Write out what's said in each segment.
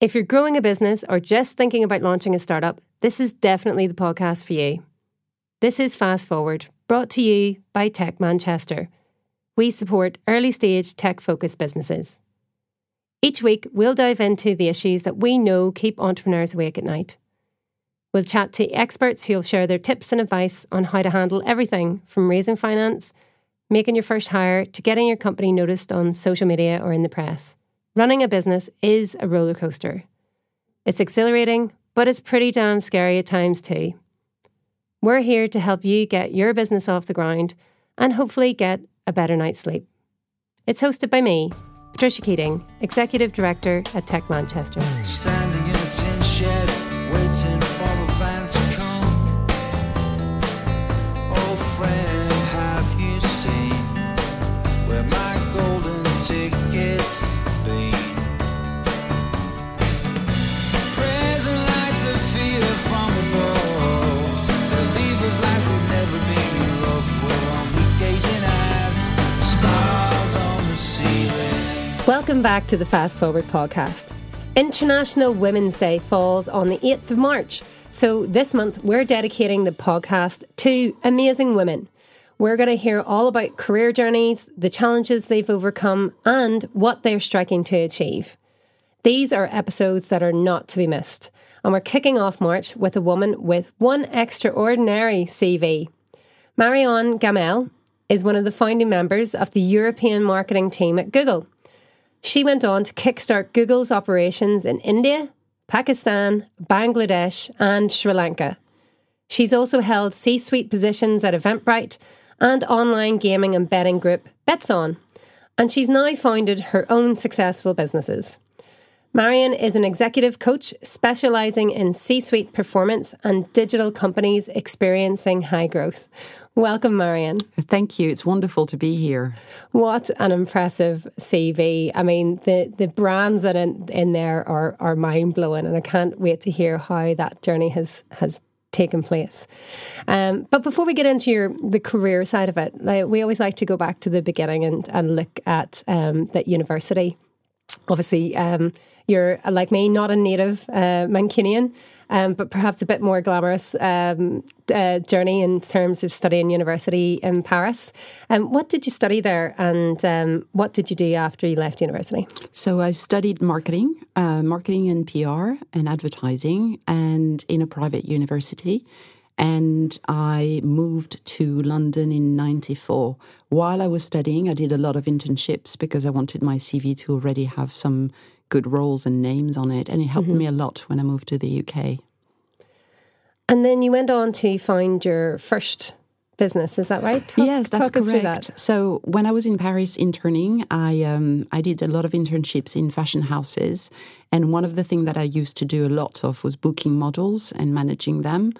If you're growing a business or just thinking about launching a startup, this is definitely the podcast for you. This is Fast Forward, brought to you by Tech Manchester. We support early stage tech focused businesses. Each week, we'll dive into the issues that we know keep entrepreneurs awake at night. We'll chat to experts who'll share their tips and advice on how to handle everything from raising finance, making your first hire, to getting your company noticed on social media or in the press. Running a business is a roller coaster. It's exhilarating, but it's pretty damn scary at times too. We're here to help you get your business off the ground and hopefully get a better night's sleep. It's hosted by me, Patricia Keating, Executive Director at Tech Manchester. Standing Welcome back to the Fast Forward podcast. International Women's Day falls on the 8th of March. So this month, we're dedicating the podcast to amazing women. We're going to hear all about career journeys, the challenges they've overcome, and what they're striking to achieve. These are episodes that are not to be missed. And we're kicking off March with a woman with one extraordinary CV. Marion Gamel is one of the founding members of the European marketing team at Google. She went on to kickstart Google's operations in India, Pakistan, Bangladesh, and Sri Lanka. She's also held C suite positions at Eventbrite and online gaming and betting group Betsson, and she's now founded her own successful businesses. Marion is an executive coach specializing in C suite performance and digital companies experiencing high growth. Welcome, Marion. Thank you. It's wonderful to be here. What an impressive CV. I mean, the, the brands that are in, in there are, are mind blowing, and I can't wait to hear how that journey has, has taken place. Um, but before we get into your the career side of it, like, we always like to go back to the beginning and, and look at um, that university. Obviously, um, you're like me, not a native uh, Mancunian. Um, but perhaps a bit more glamorous um, uh, journey in terms of studying university in Paris. Um, what did you study there, and um, what did you do after you left university? So I studied marketing, uh, marketing and PR and advertising, and in a private university. And I moved to London in 94. While I was studying, I did a lot of internships because I wanted my CV to already have some good roles and names on it. And it helped me a lot when I moved to the UK. And then you went on to find your first business. Is that right? Talk, yes, that's correct. that. So when I was in Paris interning, I um, I did a lot of internships in fashion houses, and one of the things that I used to do a lot of was booking models and managing them.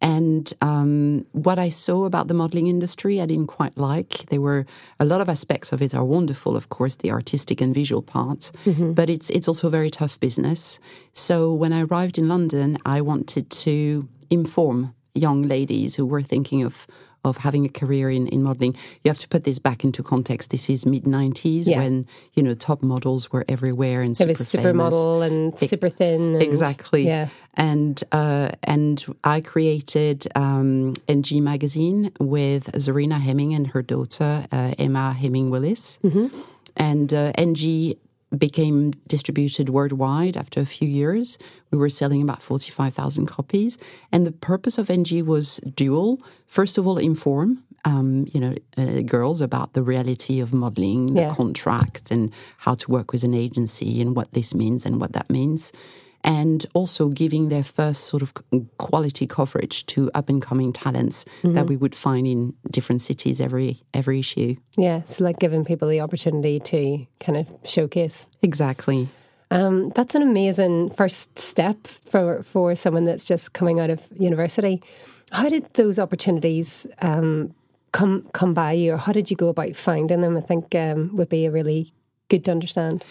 And um, what I saw about the modeling industry, I didn't quite like. There were a lot of aspects of it are wonderful, of course, the artistic and visual part, but it's it's also a very tough business. So when I arrived in London, I wanted to inform young ladies who were thinking of of having a career in, in modeling. You have to put this back into context. This is mid nineties Yeah. when you know top models were everywhere and super supermodel and super thin. And, Exactly. Yeah. And uh, and I created um, NG magazine with Zarina Heming and her daughter uh, Emma Heming Willis, and uh, NG became distributed worldwide after a few years. We were selling about forty five thousand copies, and the purpose of NG was dual. First of all, inform. Um, you know, uh, girls about the reality of modeling, the Yeah. contract, and how to work with an agency, and what this means and what that means and also giving their first sort of quality coverage to up and coming talents that we would find in different cities every every issue. Yeah. So, like giving people the opportunity to kind of showcase. Exactly. Um, that's an amazing first step for for someone that's just coming out of university. How did those opportunities um, come come by you, or how did you go about finding them? I think um, would be a really good to understand.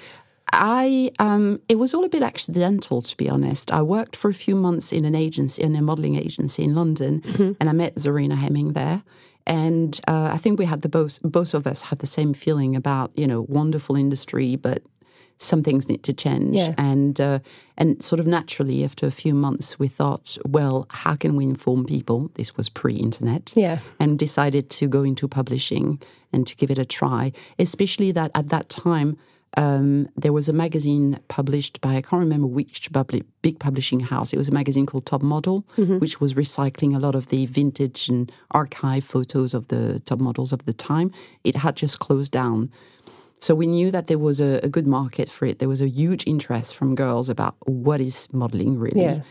I um, it was all a bit accidental to be honest. I worked for a few months in an agency, in a modelling agency in London, and I met Zarina Heming there. And uh, I think we had the both both of us had the same feeling about you know wonderful industry, but some things need to change. Yeah. And uh, and sort of naturally, after a few months, we thought, well, how can we inform people? This was pre-internet. Yeah. And decided to go into publishing and to give it a try. Especially that at that time. Um, there was a magazine published by I can't remember which big publishing house. It was a magazine called Top Model, which was recycling a lot of the vintage and archive photos of the top models of the time. It had just closed down, so we knew that there was a, a good market for it. There was a huge interest from girls about what is modeling really, Yeah.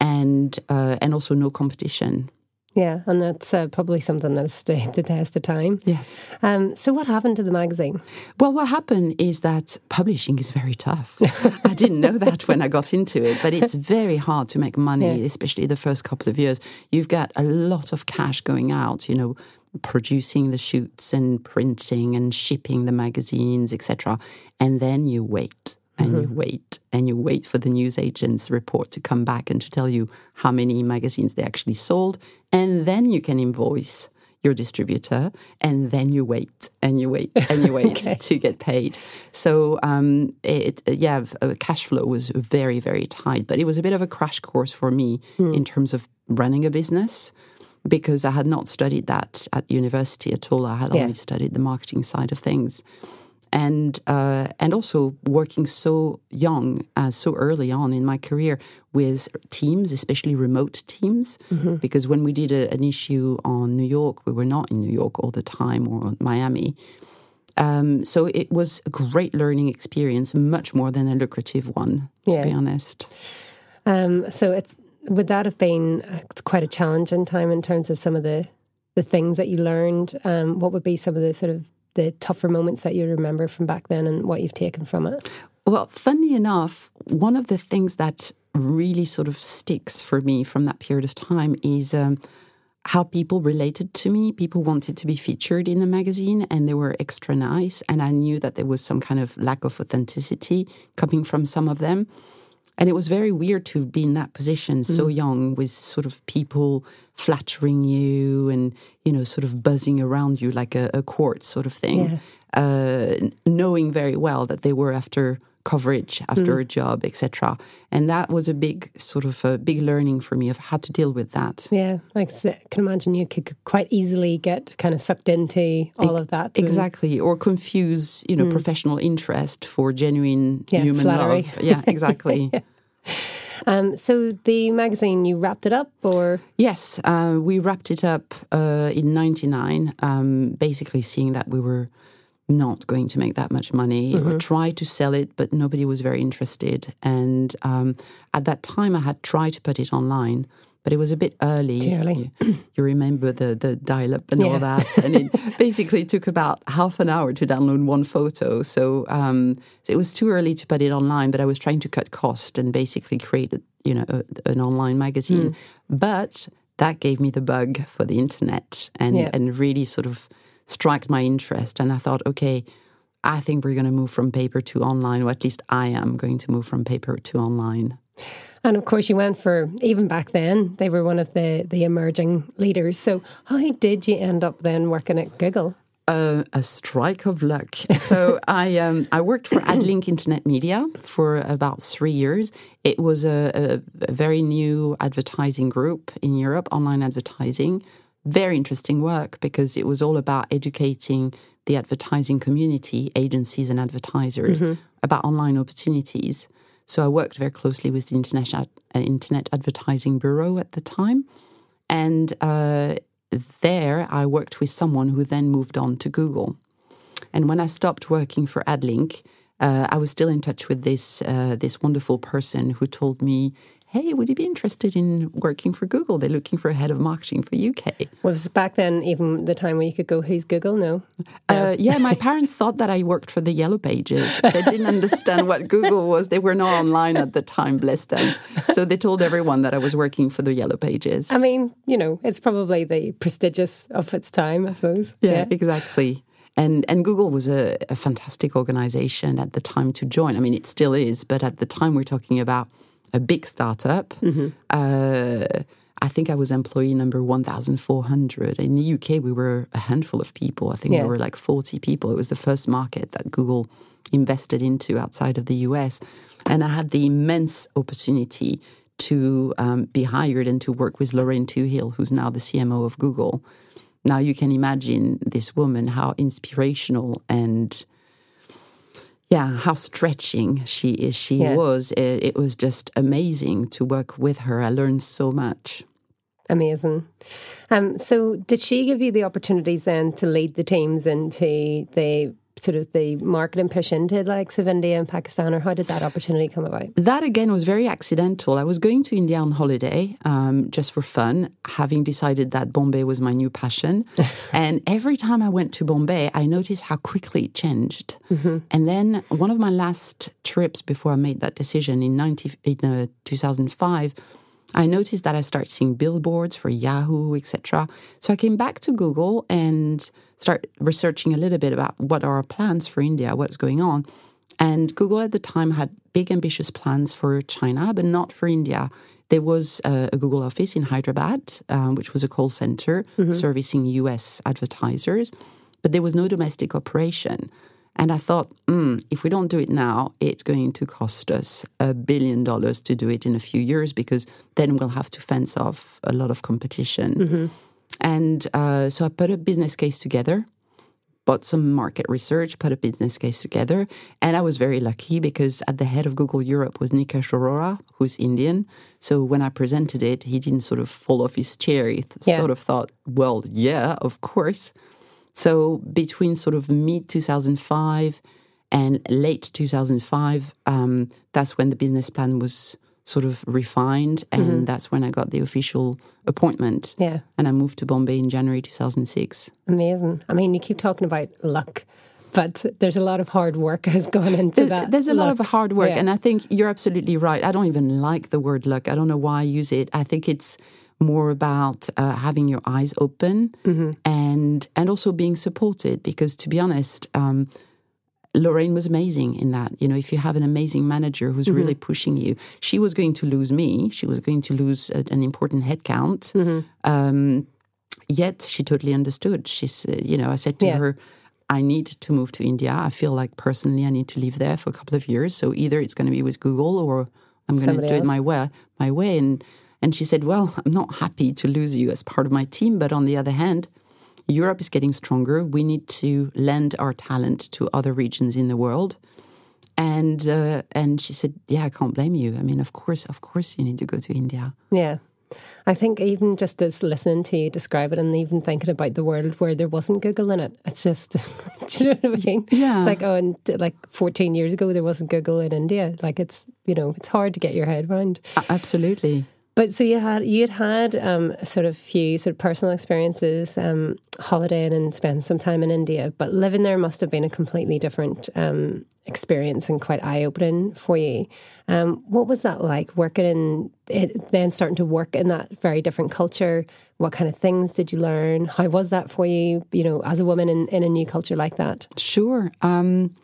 and uh, and also no competition. Yeah, and that's uh, probably something that has stood the test of time. Yes. Um, so, what happened to the magazine? Well, what happened is that publishing is very tough. I didn't know that when I got into it, but it's very hard to make money, Yeah. especially the first couple of years. You've got a lot of cash going out, you know, producing the shoots and printing and shipping the magazines, etc. And then you wait and you wait and you wait for the newsagent's report to come back and to tell you how many magazines they actually sold. And then you can invoice your distributor, and then you wait and you wait and you wait to get paid. So, um, it yeah, uh, cash flow was very very tight, but it was a bit of a crash course for me in terms of running a business because I had not studied that at university at all. I had Yeah. only studied the marketing side of things. And uh, and also working so young, uh, so early on in my career with teams, especially remote teams, because when we did a, an issue on New York, we were not in New York all the time or Miami. Um, so it was a great learning experience, much more than a lucrative one, to Yeah. be honest. Um, so, it's would that have been uh, it's quite a challenging time in terms of some of the the things that you learned? Um, what would be some of the sort of the tougher moments that you remember from back then, and what you've taken from it? Well, funny enough, one of the things that really sort of sticks for me from that period of time is um, how people related to me. People wanted to be featured in the magazine and they were extra nice. And I knew that there was some kind of lack of authenticity coming from some of them. And it was very weird to be in that position so young with sort of people flattering you and, you know, sort of buzzing around you like a, a court sort of thing. Uh, knowing very well that they were after coverage, after a job, etc. And that was a big sort of a big learning for me of how to deal with that. Yeah, like I can imagine you could quite easily get kind of sucked into all of that. Exactly, or confuse you know professional interest for genuine Yeah, human flattery. love. Yeah, exactly. Um, so the magazine, you wrapped it up, or Yes, uh, we wrapped it up uh, in '99, um, basically seeing that we were not going to make that much money. Mm-hmm. We tried to sell it, but nobody was very interested. And um, at that time, I had tried to put it online, but it was a bit early. Too early. You, you remember the the dial up and Yeah. all that, and it basically took about half an hour to download one photo. So, um, it was too early to put it online. But I was trying to cut cost and basically create, a, you know, a, an online magazine. Hmm. But that gave me the bug for the internet and Yeah. and really sort of struck my interest. And I thought, okay, I think we're going to move from paper to online, or at least I am going to move from paper to online. and of course you went for even back then they were one of the the emerging leaders. So how did you end up then working at Google? Uh, a strike of luck. So I um, I worked for AdLink Internet Media for about three years. It was a, a, a very new advertising group in Europe, online advertising. Very interesting work because it was all about educating the advertising community, agencies and advertisers, about online opportunities. So I worked very closely with the International uh, Internet Advertising Bureau at the time. And uh, there I worked with someone who then moved on to Google. And when I stopped working for AdLink, uh, I was still in touch with this uh, this wonderful person who told me, "Hey, would you be interested in working for Google? They're looking for a head of marketing for UK." Was back then even the time where you could go, "Who's Google?" No, Uh, yeah, my parents thought that I worked for the Yellow Pages. They didn't understand what Google was. They were not online at the time, bless them. So they told everyone that I was working for the Yellow Pages. I mean, you know, it's probably the prestigious of its time, I suppose. Yeah, exactly. And and Google was a, a fantastic organization at the time to join. I mean, it still is, but at the time we're talking about a big startup. Uh, I think I was employee number one thousand four hundred. In the UK, we were a handful of people. I think Yeah. there were like forty people. It was the first market that Google invested into outside of the US. And I had the immense opportunity to um, be hired and to work with Lorraine Twohill, who's now the CMO of Google. Now you can imagine this woman, how inspirational and yeah, how stretching she is. She Yeah. was. It, it was just amazing to work with her. I learned so much. Amazing. Um, so, did she give you the opportunities then to lead the teams into the sort of the marketing push into the likes of India and Pakistan, or how did that opportunity come about? That again was very accidental. I was going to India on holiday um, just for fun, having decided that Bombay was my new passion. and every time I went to Bombay, I noticed how quickly it changed. And then one of my last trips before I made that decision in, 90, in uh, 2005, I noticed that I started seeing billboards for Yahoo, etc. So I came back to Google and start researching a little bit about what are our plans for India, what's going on. And Google at the time had big ambitious plans for China, but not for India. There was a, a Google office in Hyderabad, um, which was a call center servicing US advertisers, but there was no domestic operation. And I thought, mm, if we don't do it now, it's going to cost us a billion dollars to do it in a few years because then we'll have to fence off a lot of competition. And uh, so I put a business case together, bought some market research, put a business case together. And I was very lucky because at the head of Google Europe was Nikesh Arora, who's Indian. So when I presented it, he didn't sort of fall off his chair. He th- Yeah. sort of thought, well, yeah, of course. So between sort of mid 2005 and late 2005, um, that's when the business plan was sort of refined, and that's when I got the official appointment. Yeah, And I moved to Bombay in January 2006. amazing. I mean, you keep talking about luck, but there's a lot of hard work has gone into that. There's a lot of hard work, Yeah. and I think you're absolutely right. I don't even like the word luck. I don't know why I use it. I think it's more about uh, having your eyes open Mm-hmm. and and also being supported. Because to be honest, um, Lorraine was amazing in that. You know, if you have an amazing manager who's Mm-hmm. really pushing you, she was going to lose me. She was going to lose a, an important headcount. Mm-hmm. Um, yet she totally understood. She's, uh, you know, I said to Yeah. her, I need to move to India. I feel like personally I need to live there for a couple of years. So either it's going to be with Google or I'm going to do it my way. My way. And and she said, "Well, I'm not happy to lose you as part of my team, but on the other hand, Europe is getting stronger. We need to lend our talent to other regions in the world." And uh, and she said, "Yeah, I can't blame you. I mean, of course, of course, you need to go to India." Yeah. I think even just as listening to you describe it and even thinking about the world where there wasn't Google in it, it's just, do you know what I mean? Yeah. It's like, oh, and like 14 years ago, there wasn't Google in India. Like it's, you know, it's hard to get your head around. Absolutely. But so you had you had um, sort of few sort of personal experiences, um, holidaying and spending some time in India. But living there must have been a completely different um, experience and quite eye opening for you. Um, what was that like working in it, then starting to work in that very different culture? What kind of things did you learn? How was that for you? You know, as a woman in, in a new culture like that. Sure. Um,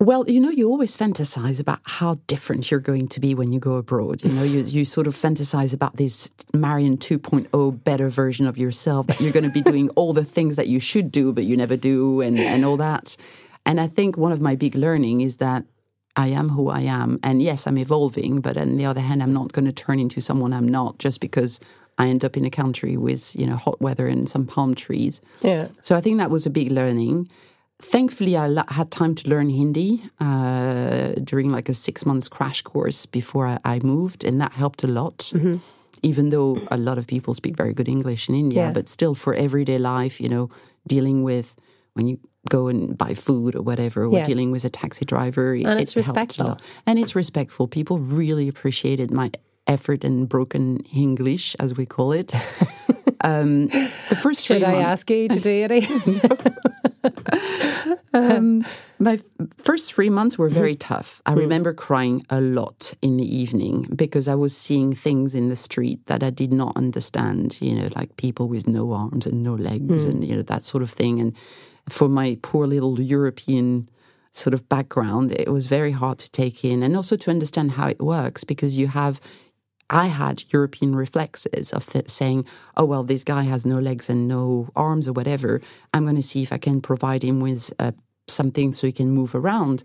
well, you know, you always fantasize about how different you're going to be when you go abroad. You know, you, you sort of fantasize about this Marion 2.0 better version of yourself, that you're going to be doing all the things that you should do, but you never do, and, and all that. And I think one of my big learning is that I am who I am. And yes, I'm evolving, but on the other hand, I'm not going to turn into someone I'm not just because I end up in a country with, you know, hot weather and some palm trees. Yeah. So I think that was a big learning. Thankfully, I had time to learn Hindi uh, during like a six months crash course before I, I moved, and that helped a lot. Even though a lot of people speak very good English in India, Yeah. but still for everyday life, you know, dealing with when you go and buy food or whatever, or Yeah. dealing with a taxi driver, And it it's respectful. And it's respectful. People really appreciated my effort and broken English, as we call it. um, the first Should I months- ask you to do it? um, my first three months were very mm-hmm. tough. I mm. remember crying a lot in the evening because I was seeing things in the street that I did not understand, you know, like people with no arms and no legs mm. and, you know, that sort of thing. And for my poor little European sort of background, it was very hard to take in and also to understand how it works because you have I had European reflexes of th- saying, oh, well, this guy has no legs and no arms or whatever. I'm going to see if I can provide him with a something so he can move around.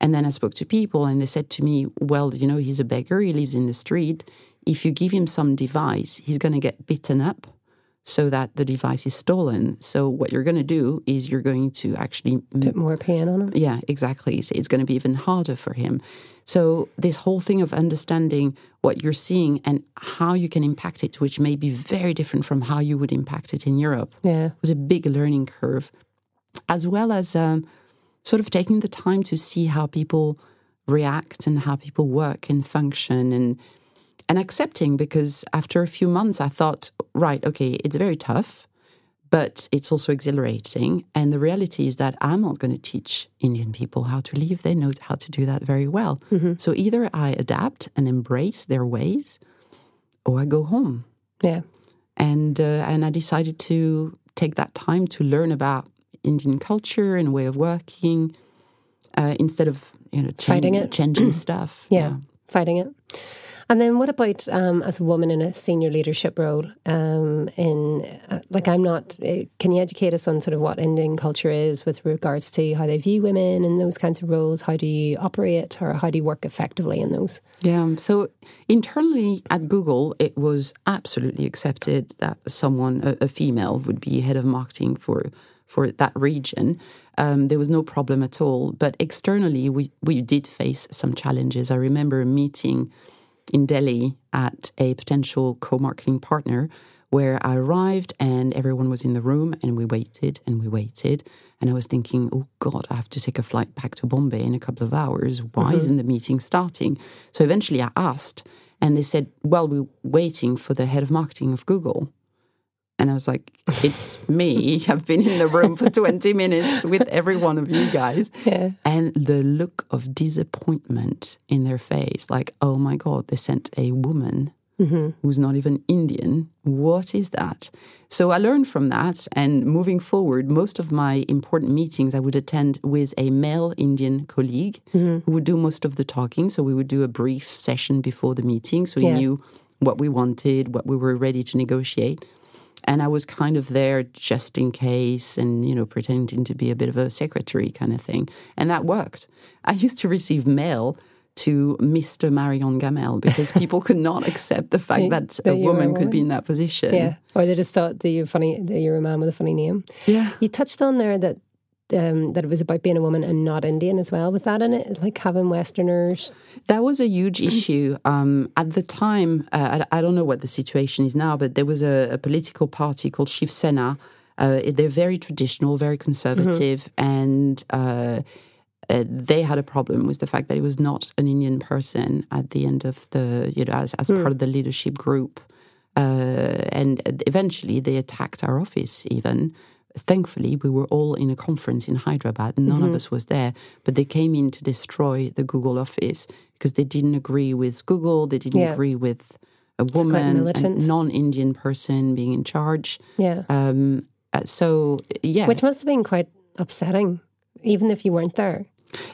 And then I spoke to people and they said to me, well, you know, he's a beggar, he lives in the street. If you give him some device, he's going to get bitten up so that the device is stolen. So what you're going to do is you're going to actually Put more pain on him. yeah, exactly. So it's going to be even harder for him. So this whole thing of understanding what you're seeing and how you can impact it, which may be very different from how you would impact it in Europe, Yeah. was a big learning curve, as well as um, sort of taking the time to see how people react and how people work and function and and accepting because after a few months I thought, right, okay, it's very tough, but it's also exhilarating. And the reality is that I'm not going to teach Indian people how to live. They know how to do that very well. So either I adapt and embrace their ways or I go home Yeah. and uh, and I decided to take that time to learn about Indian culture and way of working uh, instead of you know chan- Fighting it. changing stuff. yeah, fighting it. And then what about um, as a woman in a senior leadership role? Um, in uh, like, I'm not. Uh, can you educate us on sort of what Indian culture is with regards to how they view women in those kinds of roles? How do you operate, or how do you work effectively in those? Yeah. So internally at Google, it was absolutely accepted that someone, a, a female, would be head of marketing for for that region. Um, there was no problem at all. But externally, we we did face some challenges. I remember a meeting in Delhi at a potential co-marketing partner where I arrived and everyone was in the room and we waited and we waited and I was thinking, oh God, I have to take a flight back to Bombay in a couple of hours. Why mm-hmm. isn't the meeting starting? So eventually I asked and they said, well, we're waiting for the head of marketing of Google. And I was like, it's me. I've been in the room for 20 minutes with every one of you guys. Yeah. And the look of disappointment in their face like, oh my God, they sent a woman mm-hmm. who's not even Indian. What is that? So I learned from that. And moving forward, most of my important meetings I would attend with a male Indian colleague mm-hmm. who would do most of the talking. So we would do a brief session before the meeting. So he Yeah. knew what we wanted, what we were ready to negotiate and I was kind of there just in case and you know pretending to be a bit of a secretary kind of thing and that worked I used to receive mail to Mr. Marion Gamel because people could not accept the fact that, That a were a woman could be in that position Yeah. Or they just thought that you're funny. That you're a man with a funny name. yeah You touched on there that. Um, that it was about being a woman and not Indian as well. Was that in it? Like having Westerners? That was a huge issue. Um, at the time, uh, I, I don't know what the situation is now, but there was a, a political party called Shiv Sena. Uh, they're very traditional, very conservative, and uh, uh, they had a problem with the fact that it was not an Indian person at the end of the, you know, as, as part of the leadership group. Uh, and eventually they attacked our office even. Thankfully, we were all in a conference in Hyderabad. None of us was there, but they came in to destroy the Google office because they didn't agree with Google. They didn't Yeah. agree with a woman, a non-Indian person being in charge. Yeah. Um, uh, so yeah, Which must have been quite upsetting, even if you weren't there.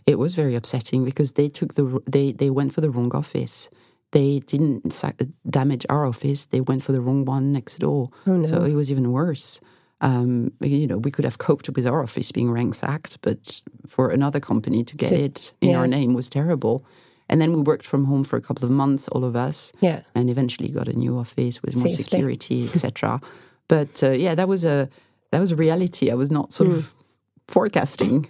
it was very upsetting because they took the they they went for the wrong office. They didn't damage our office. They went for the wrong one next door. Oh, no. So it was even worse. Um, you know, we could have coped with our office being ransacked, but for another company to get To- it in our name was terrible. And then we worked from home for a couple of months, all of us, Yeah. and eventually got a new office with more Safety. security, etc. but uh, yeah, that was a that was a reality. I was not sort Hmm. of forecasting.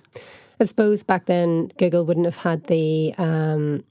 I suppose back then Google wouldn't have had the um,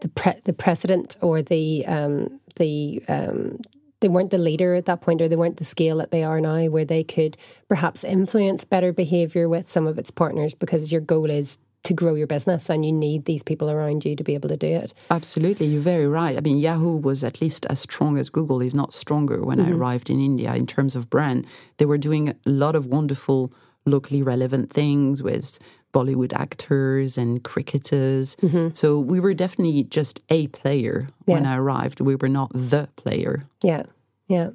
the pre- the precedent or the um, the um, they weren't the leader at that point or they weren't the scale that they are now where they could perhaps influence better behavior with some of its partners because your goal is to grow your business and you need these people around you to be able to do it. Absolutely, you're very right. I mean, Yahoo was at least as strong as Google, if not stronger, when I mm-hmm. arrived in India in terms of brand. They were doing a lot of wonderful, locally relevant things with Bollywood actors and cricketers. Mm-hmm. So we were definitely just a player when I arrived. We were not the player. Yeah, yeah.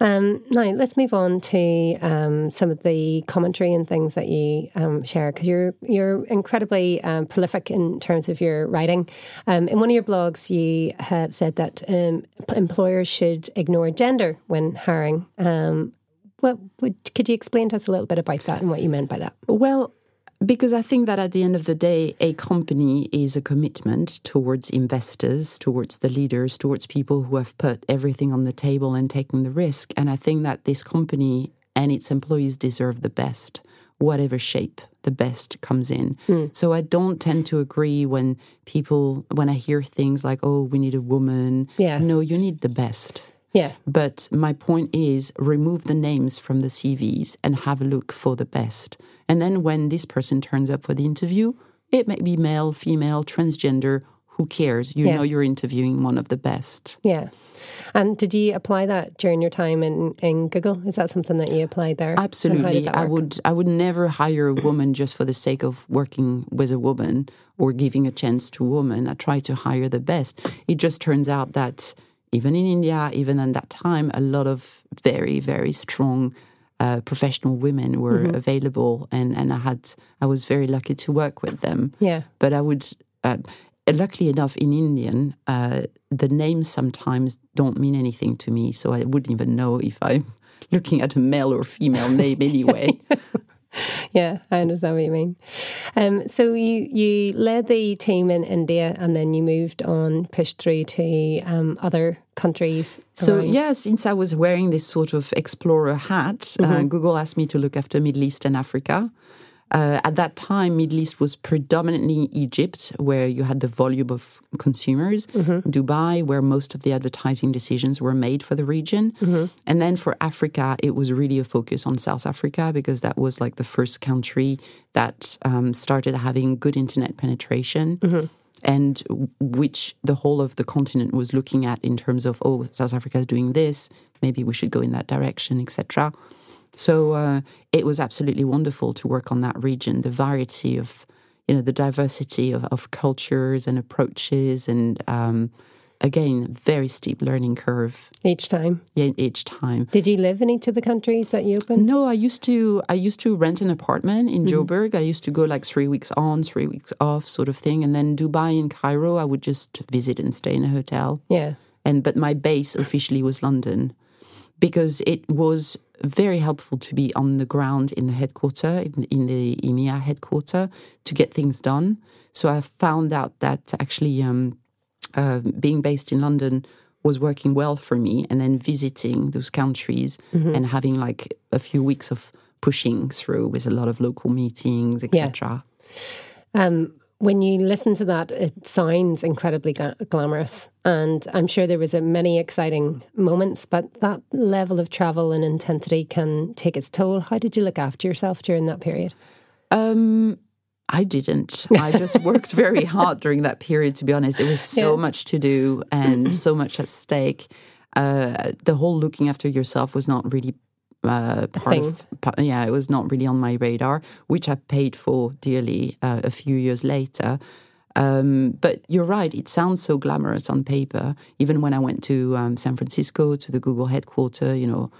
Um, now let's move on to um, some of the commentary and things that you um, share because you're you're incredibly um, prolific in terms of your writing. Um, in one of your blogs, you have said that um, employers should ignore gender when hiring. What would could you explain to us a little bit about that and what you meant by that? Well, Because I think that at the end of the day, a company is a commitment towards investors, towards the leaders, towards people who have put everything on the table and taken the risk. And I think that this company and its employees deserve the best, whatever shape the best comes in. Hmm. So I don't tend to agree when people, when I hear things like, oh, we need a woman. Yeah. No, you need the best. Yeah. But my point is remove the names from the CVs and have a look for the best. And then when this person turns up for the interview, it may be male, female, transgender, who cares? You Yeah. know you're interviewing one of the best. Yeah. And did you apply that during your time in, in Google? Is that something that you applied there? And how did Absolutely. I would I would never hire a woman just for the sake of working with a woman or giving a chance to a woman. I try to hire the best. It just turns out that even in India, even at that time, a lot of very, very strong uh, professional women were Mm-hmm. available and, and I had I was very lucky to work with them. Yeah. But I would uh, luckily enough in Indian, uh, the names sometimes don't mean anything to me, so I wouldn't even know if I'm looking at a male or female name anyway. Yeah, I understand what you mean. Um, so you you led the team in India, and then you moved on, pushed through to um, other countries. So around- yeah, since I was wearing this sort of explorer hat, uh, Google asked me to look after Middle East and Africa. Uh, at that time, Middle East was predominantly Egypt, where you had the volume of consumers. Dubai, where most of the advertising decisions were made for the region, and then for Africa, it was really a focus on South Africa because that was like the first country that um, started having good internet penetration and which the whole of the continent was looking at in terms of oh south africa is doing this maybe we should go in that direction etc so uh, it was absolutely wonderful to work on that region the variety of you know the diversity of, of cultures and approaches and um, again very steep learning curve each time. e- each time Did you live in each of the countries that you opened? no, I used to I used to rent an apartment in Joburg. I used to go like three weeks on, three weeks off, sort of thing. And then Dubai and Cairo, I would just visit and stay in a hotel. Yeah. And but my base officially was London because it was very helpful to be on the ground in the headquarter, in, in the EMEA headquarter, to get things done. So I found out that actually um, uh, being based in London was working well for me, and then visiting those countries and having like a few weeks of pushing through with a lot of local meetings, etc. Um, when you listen to that, it sounds incredibly gla- glamorous, and I'm sure there was a many exciting moments. But that level of travel and intensity can take its toll. How did you look after yourself during that period? Um, I didn't. I just worked very hard during that period. To be honest, there was so Yeah. much to do and so much at stake. Uh, the whole looking after yourself was not really uh, part of. pa- Yeah, it was not really on my radar, which I paid for dearly uh, a few years later. Um, but you're right; it sounds so glamorous on paper. Even when I went to um, San Francisco to the Google headquarter, you know,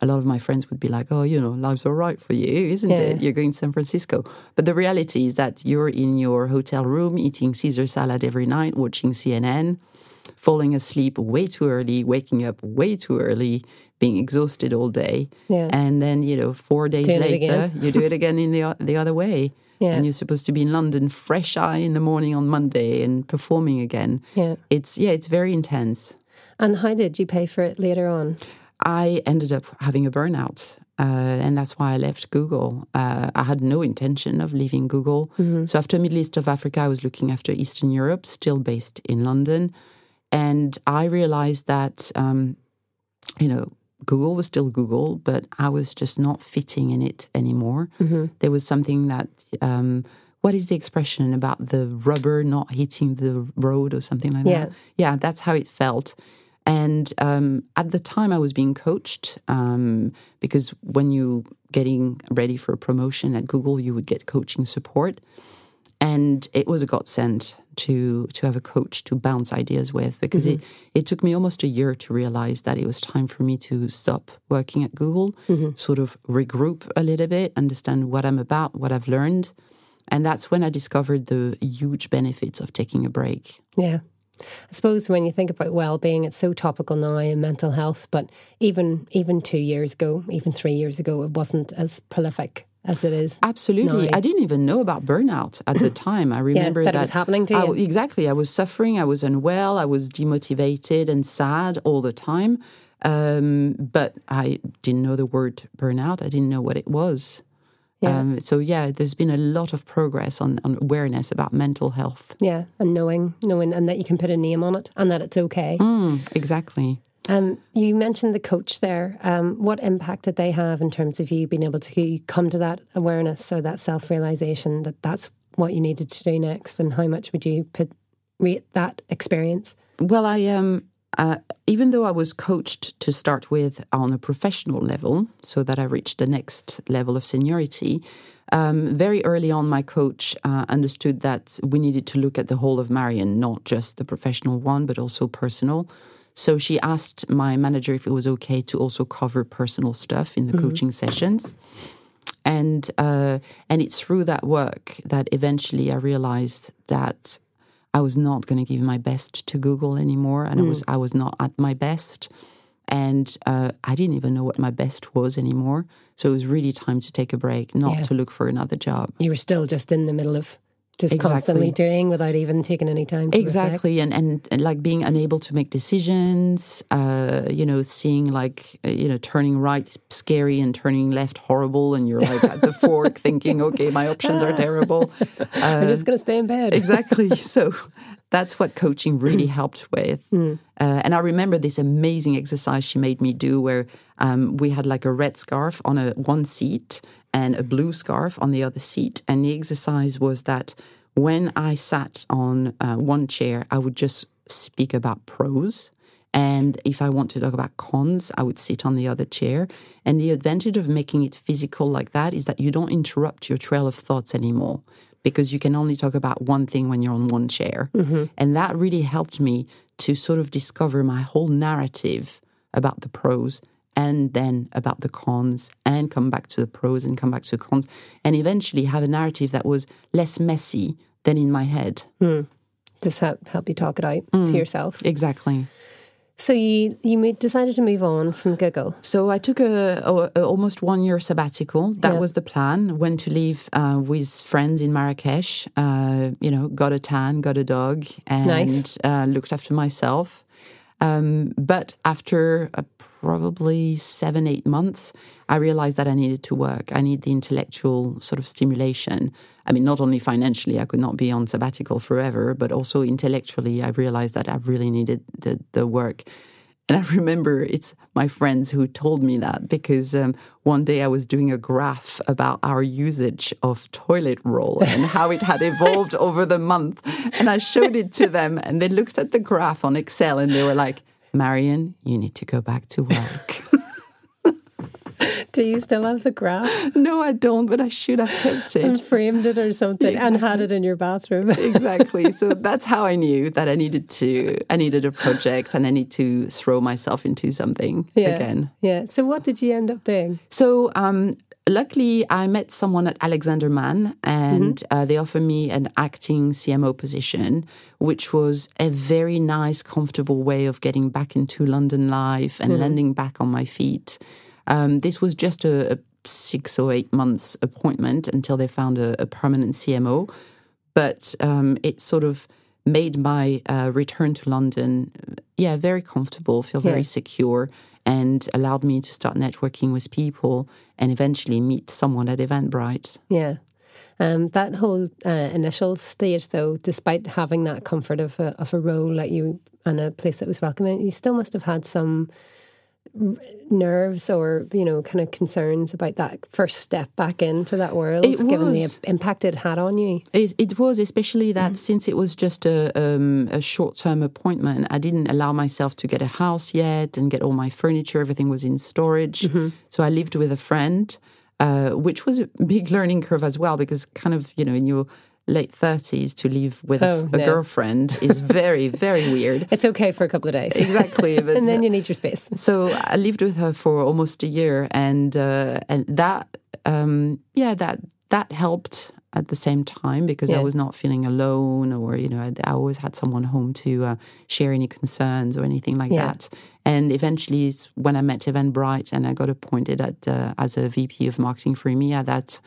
a lot of my friends would be like, "Oh, you know, life's all right for you, isn't Yeah. it? You're going to San Francisco." But the reality is that you're in your hotel room eating Caesar salad every night, watching CNN, falling asleep way too early, waking up way too early, being exhausted all day, Yeah. and then you know, four days Doing later, you do it again in the the other way. Yeah. And you're supposed to be in London, fresh eye in the morning on Monday, and performing again. Yeah. It's yeah, it's very intense. And how did you pay for it later on? I ended up having a burnout. Uh, and that's why I left Google. Uh, I had no intention of leaving Google. So after Middle East of Africa, I was looking after Eastern Europe, still based in London. And I realized that, um, you know, Google was still Google, but I was just not fitting in it anymore. There was something that, um, what is the expression about the rubber not hitting the road or something like Yeah. that? Yeah, that's how it felt. And um, at the time, I was being coached um, because when you getting ready for a promotion at Google, you would get coaching support, and it was a godsend to to have a coach to bounce ideas with because it it took me almost a year to realize that it was time for me to stop working at Google, sort of regroup a little bit, understand what I'm about, what I've learned, and that's when I discovered the huge benefits of taking a break. Yeah. I suppose when you think about well-being, it's so topical now in mental health. But even even two years ago, even three years ago, it wasn't as prolific as it is. Absolutely. now. I didn't even know about burnout at the time. I remember that it was happening to I- you. exactly. I was suffering. I was unwell. I was demotivated and sad all the time. Um, but I didn't know the word burnout. I didn't know what it was. Yeah. Um, so yeah, there's been a lot of progress on, on awareness about mental health. Yeah, and knowing, knowing, and that you can put a name on it, and that it's okay. Mm, exactly. Um, you mentioned the coach there. Um, what impact did they have in terms of you being able to come to that awareness or that self realization that that's what you needed to do next, and how much would you put rate that experience? Well, I um, uh, even though I was coached to start with on a professional level, so that I reached the next level of seniority. Um, very early on, my coach uh, understood that we needed to look at the whole of Marion, not just the professional one, but also personal. So she asked my manager if it was okay to also cover personal stuff in the coaching sessions and uh, and it's through that work that eventually I realized that I was not going to give my best to Google anymore, and I was I was not at my best, and uh, I didn't even know what my best was anymore. So it was really time to take a break, not Yeah. to look for another job. You were still just in the middle of just Exactly. constantly doing without even taking any time to. Exactly, and, and and like being unable to make decisions, uh, you know, seeing like uh, you know turning right scary and turning left horrible, and you're like at the fork thinking, okay, my options are terrible. I'm just going to stay in bed. exactly. So that's what coaching really helped with. Uh, and I remember this amazing exercise she made me do where um, we had like a red scarf on a one seat and a blue scarf on the other seat. And the exercise was that when I sat on uh, one chair, I would just speak about pros. And if I want to talk about cons, I would sit on the other chair. And the advantage of making it physical like that is that you don't interrupt your trail of thoughts anymore because you can only talk about one thing when you're on one chair. And that really helped me to sort of discover my whole narrative about the pros and then about the cons and come back to the pros and come back to the cons and eventually have a narrative that was less messy than in my head. Just help, help you talk it out Mm. to yourself. Exactly. So you you decided to move on from Google. So I took a, a, a almost one year sabbatical. That was the plan. Went to live uh, with friends in Marrakesh. Uh, you know, got a tan, got a dog, and Nice. uh, looked after myself. Um, but after uh, probably seven, eight months, I realized that I needed to work. I need the intellectual sort of stimulation. I mean, not only financially, I could not be on sabbatical forever, but also intellectually, I realized that I really needed the, the work. And I remember it's my friends who told me that because um, one day I was doing a graph about our usage of toilet roll and how it had evolved over the month. And I showed it to them, and they looked at the graph on Excel and they were like, Marion, you need to go back to work. Do you still have the graph no, I don't, but I should have kept and it. framed it or something and had it in your bathroom? exactly. So that's how I knew that I needed to, I needed a project and I need to throw myself into something yeah. again. Yeah. So what did you end up doing? So, um, luckily, I met someone at Alexander Mann, and uh, they offered me an acting CMO position, which was a very nice, comfortable way of getting back into London life and landing back on my feet. Um, this was just a, a six or eight months appointment until they found a, a permanent CMO, but um, it sort of made my uh, return to London, yeah, very comfortable, feel very Yeah. secure, and allowed me to start networking with people and eventually meet someone at Eventbrite. Yeah. Um, that whole uh, initial stage, though, despite having that comfort of a, of a role that you and a place that was welcoming, you still must have had some nerves or you know kind of concerns about that first step back into that world, It given the was. impact it had on you. It, it was, especially that since it was just a, um, a short term appointment, I didn't allow myself to get a house yet and get all my furniture. Everything was in storage. So I lived with a friend, uh, which was a big learning curve as well, because kind of, you know, in your late 30s to live with Oh, a, a no. girlfriend is very, very weird. It's okay for a couple of days, Exactly. But and then you need your space. so I lived with her for almost a year, and uh, and that um, yeah that that helped at the same time because I was not feeling alone or, you know, I, I always had someone home to uh, share any concerns or anything like Yeah. that. And eventually, when I met Eventbrite and I got appointed at, uh, as a VP of marketing for EMEA that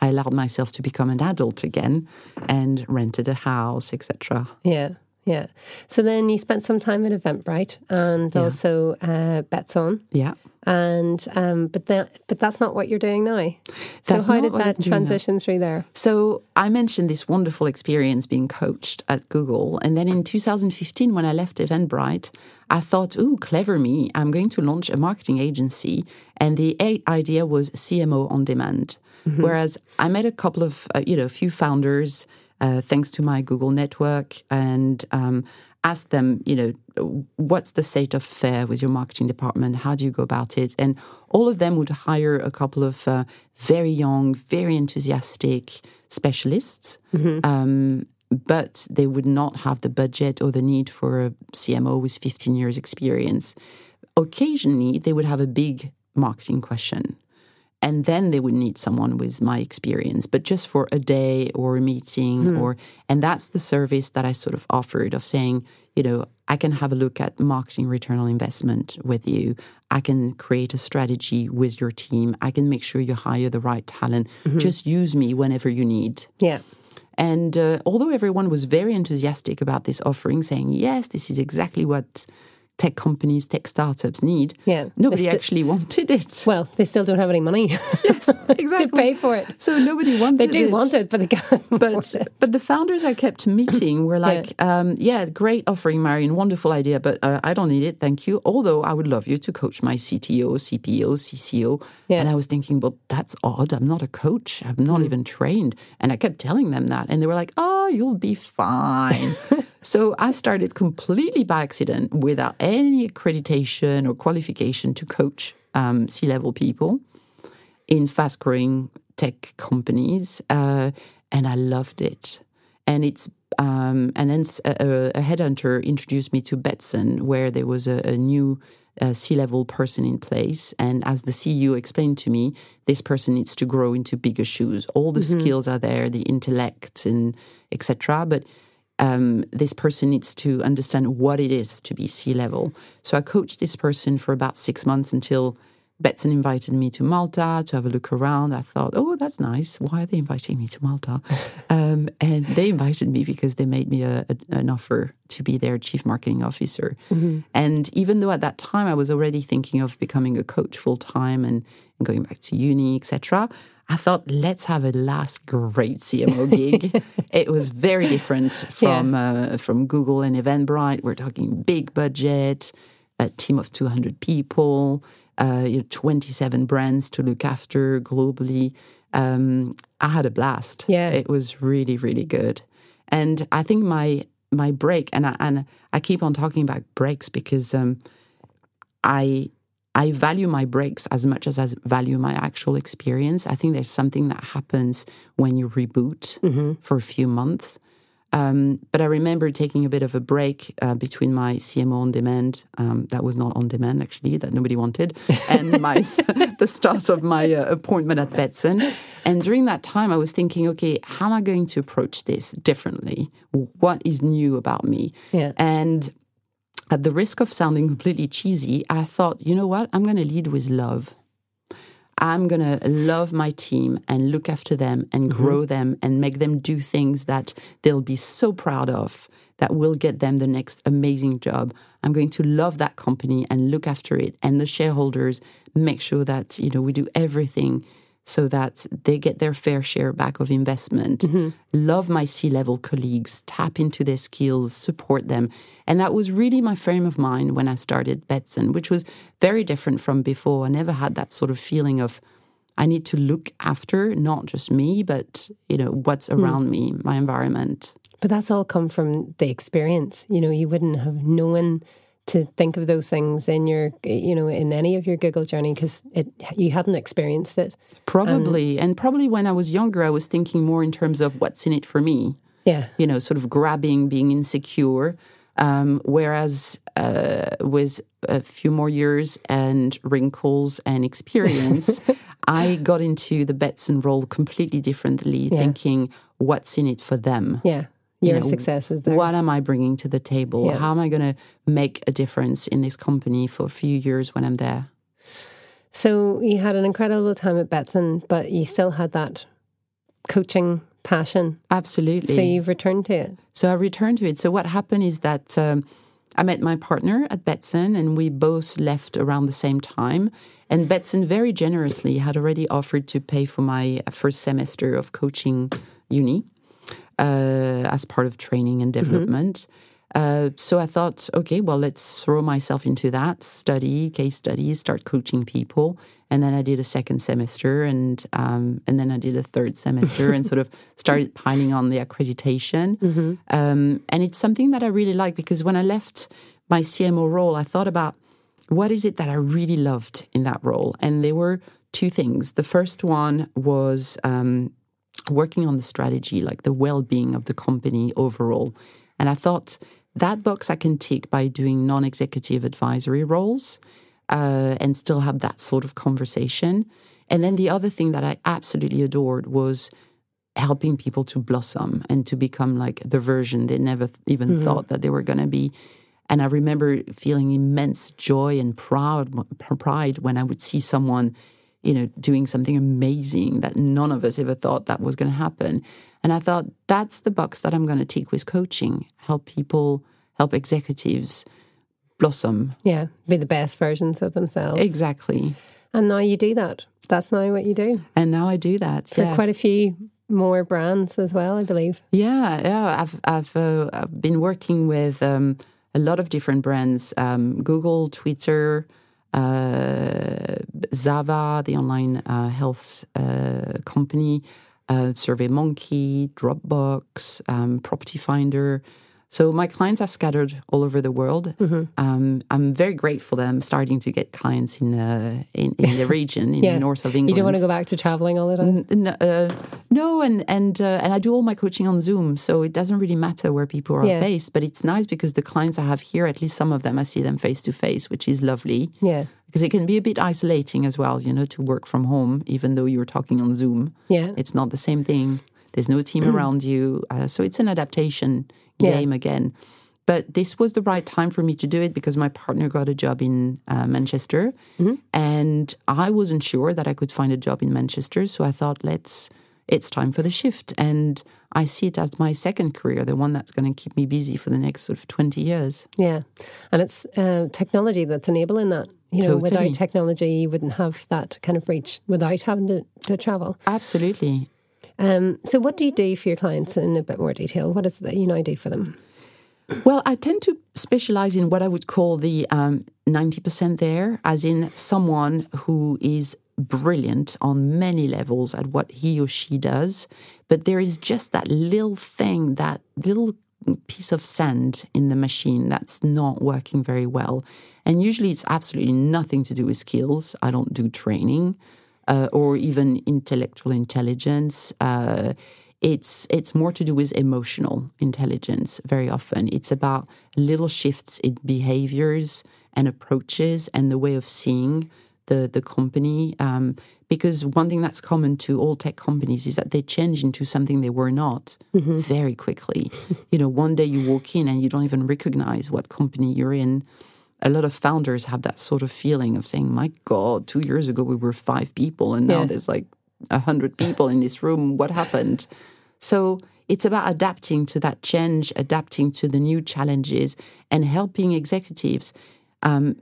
I allowed myself to become an adult again and rented a house, etc. Yeah, yeah. So then you spent some time at Eventbrite and also uh, Betsson. Yeah. And um, but that but that's not what you're doing now. So how did that transition through there? So I mentioned this wonderful experience being coached at Google. And then in 2015, when I left Eventbrite, I thought, ooh, clever me. I'm going to launch a marketing agency. And the a- idea was CMO on demand. Whereas I met a couple of, uh, you know, a few founders, uh, thanks to my Google network, and um, asked them, you know, what's the state of affair with your marketing department? How do you go about it? And all of them would hire a couple of uh, very young, very enthusiastic specialists. Um, but they would not have the budget or the need for a CMO with 15 years experience. Occasionally, they would have a big marketing question. And then they would need someone with my experience, but just for a day or a meeting or and that's the service that I sort of offered of saying, you know, I can have a look at marketing return on investment with you. I can create a strategy with your team. I can make sure you hire the right talent. Just use me whenever you need. Yeah. And uh, although everyone was very enthusiastic about this offering, saying, yes, this is exactly what tech companies, tech startups need, Yeah. nobody sti- actually wanted it. Well, they still don't have any money to exactly. to pay for it. So nobody wanted it. They it. do want it, but they can't. But afford it. but the founders I kept meeting were like, um, yeah, great offering, Marion, wonderful idea, but uh, I don't need it, thank you. Although I would love you to coach my CTO, CPO, CCO. Yeah. And I was thinking, well, that's odd. I'm not a coach. I'm not even trained. And I kept telling them that, and they were like, oh, you'll be fine. so I started completely by accident, without any accreditation or qualification, to coach um, C-level people in fast growing tech companies, uh, and I loved it. And it's um, and then a, a headhunter introduced me to Betsson, where there was a, a new uh, C-level person in place. And as the CEO explained to me, this person needs to grow into bigger shoes. All the skills are there, the intellect and etc. But um, this person needs to understand what it is to be C level. So I coached this person for about six months until Betsson invited me to Malta to have a look around. I thought, oh, that's nice. Why are they inviting me to Malta? um, and they invited me because they made me a, a, an offer to be their chief marketing officer. And even though at that time I was already thinking of becoming a coach full time and, and going back to uni, etc., I thought, let's have a last great CMO gig. it was very different from uh, from Google and Eventbrite. We're talking big budget, a team of 200 people, uh, you know, 27 brands to look after globally. Um, I had a blast. Yeah. it was really, really good. And I think my my break, and I, and I keep on talking about breaks because um, I I value my breaks as much as I value my actual experience. I think there's something that happens when you reboot for a few months. Um, but I remember taking a bit of a break uh, between my CMO on demand, um, that was not on demand actually, that nobody wanted, and my the start of my uh, appointment at Betsson. And during that time, I was thinking, okay, how am I going to approach this differently? What is new about me? Yeah. And at the risk of sounding completely cheesy, I thought, you know what? I'm going to lead with love. I'm going to love my team and look after them and mm-hmm. grow them and make them do things that they'll be so proud of that will get them the next amazing job. I'm going to love that company and look after it and the shareholders make sure that, you know, we do everything so that they get their fair share back of investment. Mm-hmm. Love my C level colleagues, tap into their skills, support them. And that was really my frame of mind when I started Betsson, which was very different from before. I never had that sort of feeling of, I need to look after not just me, but you know what's hmm. around me, my environment. But that's all come from the experience. You know, you wouldn't have known to think of those things in your, you know, in any of your Google journey because it you hadn't experienced it. Probably, and probably when I was younger, I was thinking more in terms of what's in it for me. Yeah. you know, sort of grabbing, being insecure. Um, whereas uh, with a few more years and wrinkles and experience, I got into the Betsson role completely differently, thinking what's in it for them. Yeah. Your know, success is there. What am I bringing to the table? Yeah. How am I going to make a difference in this company for a few years when I'm there? So you had an incredible time at Betsson, but you still had that coaching passion. Absolutely. So you've returned to it. So I returned to it. So what happened is that um, I met my partner at Betsson, and we both left around the same time. And Betsson very generously had already offered to pay for my first semester of coaching uni uh, as part of training and development. Uh, so I thought, okay, well, let's throw myself into that, study case studies, start coaching people, and then I did a second semester, and um, and then I did a third semester, and sort of started piling on the accreditation. Um, and it's something that I really like because when I left my CMO role, I thought about what is it that I really loved in that role, and there were two things. The first one was um, working on the strategy, like the well being of the company overall. And I thought that box I can tick by doing non executive advisory roles uh, and still have that sort of conversation. And then the other thing that I absolutely adored was helping people to blossom and to become like the version they never th- even thought that they were going to be. And I remember feeling immense joy and proud pride when I would see someone, you know, doing something amazing that none of us ever thought that was going to happen. And I thought that's the box that I'm going to take with coaching, help people, help executives blossom. Yeah. Be the best versions of themselves. Exactly. And now you do that. That's now what you do And now I do that for yes. quite a few more brands as well, I believe. Yeah, yeah. I've I've, uh, I've been working with um, a lot of different brands: um, Google, Twitter, Zava, the online uh, health uh, company, uh, SurveyMonkey, Dropbox, um, Property Finder. So my clients are scattered all over the world. Um, I'm very grateful that I'm starting to get clients in uh, in, in the region, in Yeah. the north of England. You don't want to go back to traveling all the time. N- uh, no, and and uh, and I do all my coaching on Zoom, so it doesn't really matter where people are Yeah. based. But it's nice because the clients I have here, at least some of them, I see them face to face, which is lovely. Yeah. Because it can be a bit isolating as well, you know, to work from home, even though you're talking on Zoom. Yeah. It's not the same thing. There's no team around you, uh, so it's an adaptation Yeah. game again. But this was the right time for me to do it because my partner got a job in uh, Manchester, and I wasn't sure that I could find a job in Manchester. So I thought, let's. It's time for the shift, and I see it as my second career, the one that's going to keep me busy for the next sort of twenty years. Yeah. And it's uh, technology that's enabling that. You know, Totally. without technology, you wouldn't have that kind of reach without having to, to travel. Absolutely. Um, so, what do you do for your clients in a bit more detail? What is it that you now do for them? Well, I tend to specialize in what I would call the um, 90% there, as in someone who is brilliant on many levels at what he or she does. But there is just that little thing, that little piece of sand in the machine that's not working very well. And usually it's absolutely nothing to do with skills. I don't do training uh, or even intellectual intelligence. Uh, it's it's more to do with emotional intelligence. Very often, it's about little shifts in behaviors and approaches and the way of seeing the the company. Um, because one thing that's common to all tech companies is that they change into something they were not very quickly. you know, one day you walk in and you don't even recognize what company you're in a lot of founders have that sort of feeling of saying, "My God, two years ago we were five people, and now Yeah. there's like a hundred people in this room. What happened?" So it's about adapting to that change, adapting to the new challenges, and helping executives um,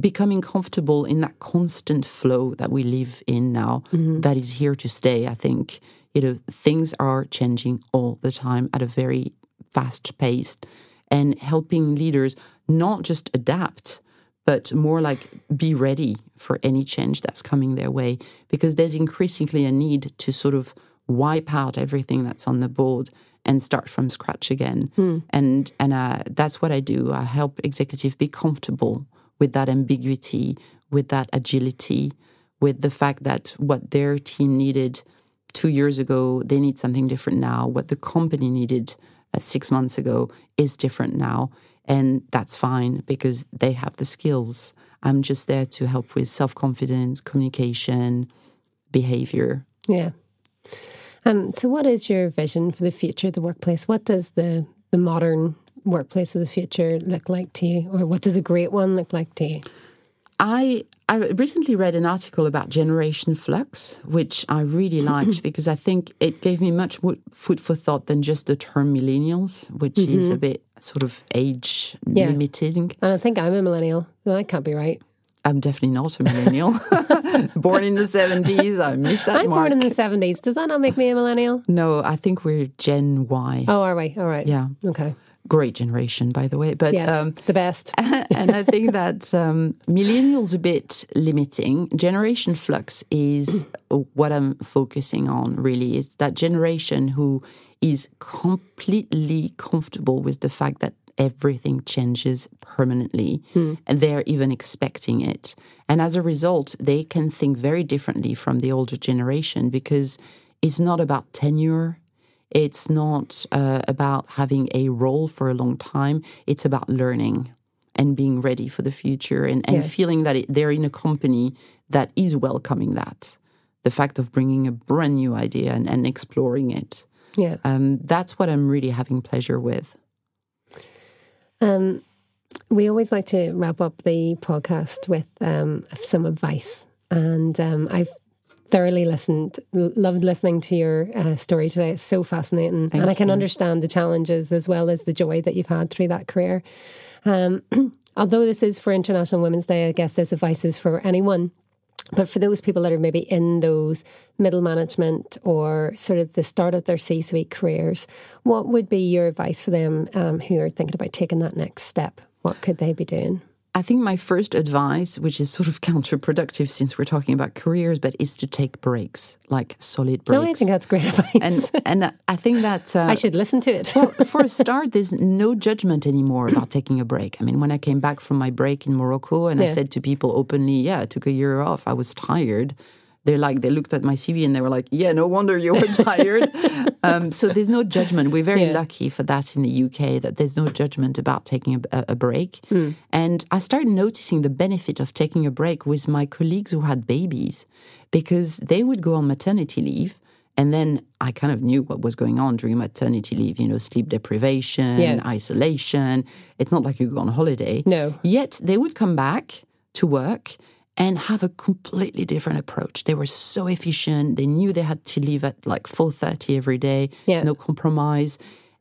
becoming comfortable in that constant flow that we live in now. that is here to stay. I think you know things are changing all the time at a very fast pace, and helping leaders not just adapt, but more like be ready for any change that's coming their way, because there's increasingly a need to sort of wipe out everything that's on the board and start from scratch again. And and uh, that's what I do. I help executives be comfortable with that ambiguity, with that agility, with the fact that what their team needed two years ago, they need something different now. What the company needed six months ago is different now. And that's fine because they have the skills. I'm just there to help with self confidence, communication, behavior. Yeah. Um, so, what is your vision for the future of the workplace? What does the, the modern workplace of the future look like to you? Or what does a great one look like to you? I I recently read an article about generation flux, which I really liked because I think it gave me much more food for thought than just the term millennials, which is mm-hmm. a bit sort of age Yeah. limiting. And I think I'm a millennial. That can't be right. I'm definitely not a millennial. born in the 70s, I missed that I'm mark. born in the 70s. Does that not make me a millennial? no, I think we're Gen Y. Oh, are we? All right. Yeah, Okay. Great generation, by the way. But Yes. um, the best. and I think that um, millennials a bit limiting. Generation flux is what I'm focusing on. Really, is that generation who is completely comfortable with the fact that everything changes permanently, and they're even expecting it. And as a result, they can think very differently from the older generation because it's not about tenure. It's not uh, about having a role for a long time. It's about learning and being ready for the future and, and Yeah. feeling that it, they're in a company that is welcoming that. The fact of bringing a brand new idea and, and exploring it. Yeah. Um, that's what I'm really having pleasure with. Um, we always like to wrap up the podcast with um, some advice. And um, I've thoroughly listened, loved listening to your uh, story today. It's so fascinating. and I can understand the challenges as well as the joy that you've had through that career. Um, although this is for International Women's Day, I guess this advice is for anyone. But for those people that are maybe in those middle management or sort of the start of their C suite careers, what would be your advice for them um, who are thinking about taking that next step? What could they be doing? I think my first advice, which is sort of counterproductive since we're talking about careers, but is to take breaks, like solid breaks. No, I think that's great advice. and and I think that uh, I should listen to it. for a start, there's no judgment anymore about taking a break. I mean, when I came back from my break in Morocco and I said to people openly, yeah, I took a year off, I was tired. They're like, they looked at my CV and they were like, yeah, no wonder you were tired. um, so there's no judgment. We're very Yeah. lucky for that in the UK that there's no judgment about taking a, a, break. Hmm. And I started noticing the benefit of taking a break with my colleagues who had babies because they would go on maternity leave. And then I kind of knew what was going on during maternity leave, you know, sleep deprivation, Yeah. isolation. It's not like you go on holiday. No. Yet they would come back to work and have a completely different approach. They were so efficient. They knew they had to leave at like 4.30 every day, Yeah. no compromise.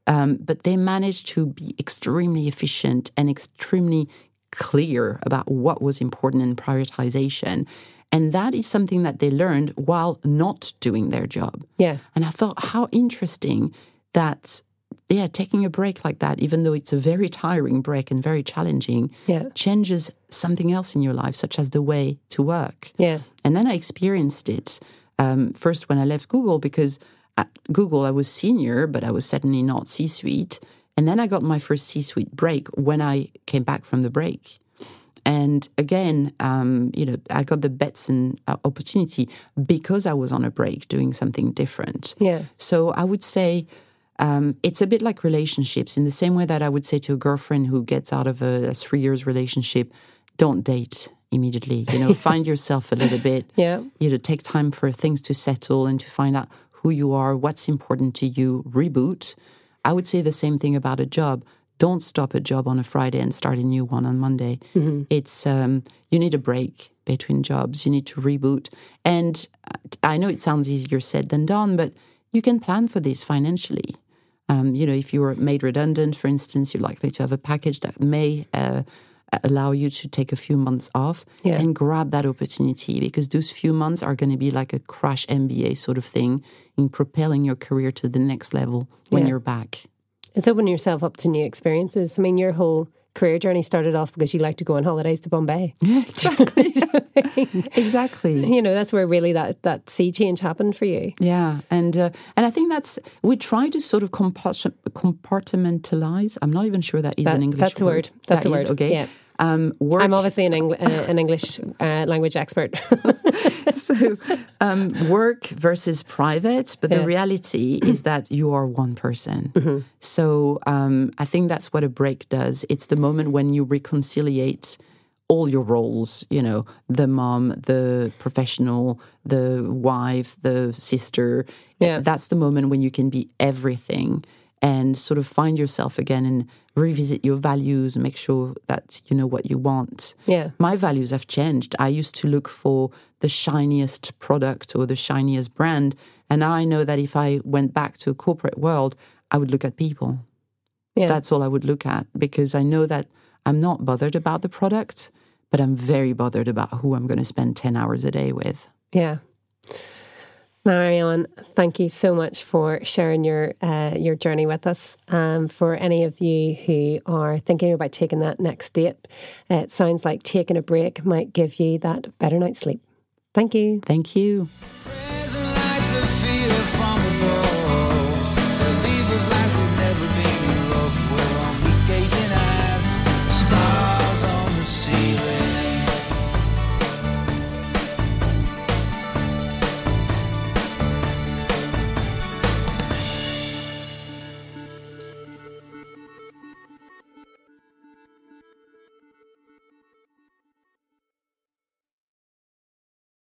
Um, but they managed to be extremely efficient and extremely clear about what was important in prioritization. And that is something that they learned while not doing their job. yeah. And I thought, how interesting that, yeah, taking a break like that, even though it's a very tiring break and very challenging, Yeah. changes something else in your life, such as the way to work. Yeah. And then I experienced it um, first when I left Google because at Google I was senior, but I was certainly not C suite. And then I got my first C suite break when I came back from the break. And again, um, you know, I got the Betsson uh, opportunity because I was on a break doing something different. Yeah. So I would say um, it's a bit like relationships in the same way that I would say to a girlfriend who gets out of a, a three years relationship, don't date immediately. You know, find yourself a little bit. Yeah. You know, take time for things to settle and to find out who you are, what's important to you. Reboot. I would say the same thing about a job. Don't stop a job on a Friday and start a new one on Monday. It's um, you need a break between jobs. You need to reboot. And uh, I know it sounds easier said than done, but you can plan for this financially. Um, you know, if you were made redundant, for instance, you're likely to have a package that may uh, allow you to take a few months off Yeah. and grab that opportunity because those few months are going to be like a crash MBA sort of thing in propelling your career to the next level when Yeah. you're back. It's opening yourself up to new experiences. I mean, your whole career journey started off because you like to go on holidays to Bombay. Yeah, exactly. exactly. You know, that's where really that, that sea change happened for you. Yeah, and uh, and I think that's we try to sort of compartmentalize. I'm not even sure that is That- an English that's a word. That's That a is, word. Okay. Yeah. Um, work, I'm obviously an, Engl- uh, an English uh, language expert. so um, work versus private, but Yeah. the reality is that you are one person. So um, I think that's what a break does. It's the moment when you reconciliate all your roles, you know, the mom, the professional, the wife, the sister. Yeah. That's the moment when you can be everything and sort of find yourself again and revisit your values, make sure that you know what you want yeah. my values have changed. I used to look for the shiniest product or the shiniest brand. And now I know that if I went back to a corporate world, I would look at people. Yeah. That's all I would look at because I know that I'm not bothered about the product, but I'm very bothered about who I'm going to spend 10 hours a day with. Yeah. Marion, thank you so much for sharing your uh, your journey with us. Um, for any of you who are thinking about taking that next step, it sounds like taking a break might give you that better night's sleep. Thank you. Thank you.